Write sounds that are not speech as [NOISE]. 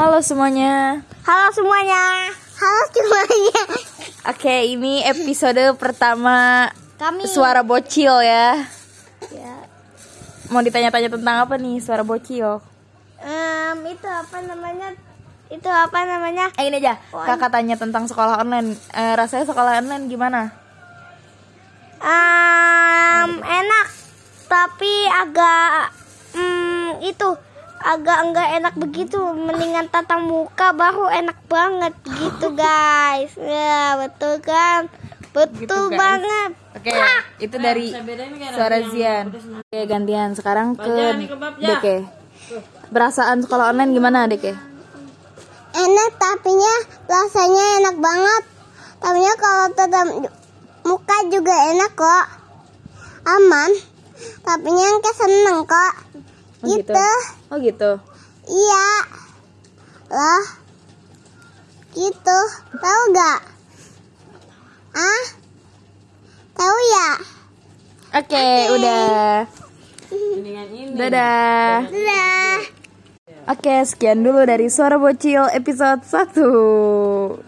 Halo semuanya. Halo semuanya. Halo semuanya. Oke, ini episode pertama Kami suara bocil ya. ya, Mau ditanya-tanya tentang apa nih suara bocil? em, itu apa namanya? Itu apa namanya? Eh ini aja, Oh, kakak tanya tentang sekolah online. Eh, rasanya sekolah online gimana? Em, enak tapi agak mm, itu agak enggak enak begitu. Mendingan tatap muka baru enak banget gitu guys. [LAUGHS] Ya betul kan? Betul Gitu, guys. banget. Oke, itu dari suara Zian. Oke, gantian. Sekarang ke Deke. Perasaan sekolah online gimana, Deke? enak tapinya rasanya enak banget. Tapinya kalau tatap muka juga enak kok. Aman. Tapinya yang seneng kok Oh, gitu. gitu Oh gitu. iya lah gitu tahu gak ah tahu ya Oke, udah. Dadah. Dadah. Oke, sekian dulu dari Suara Bocil episode 1.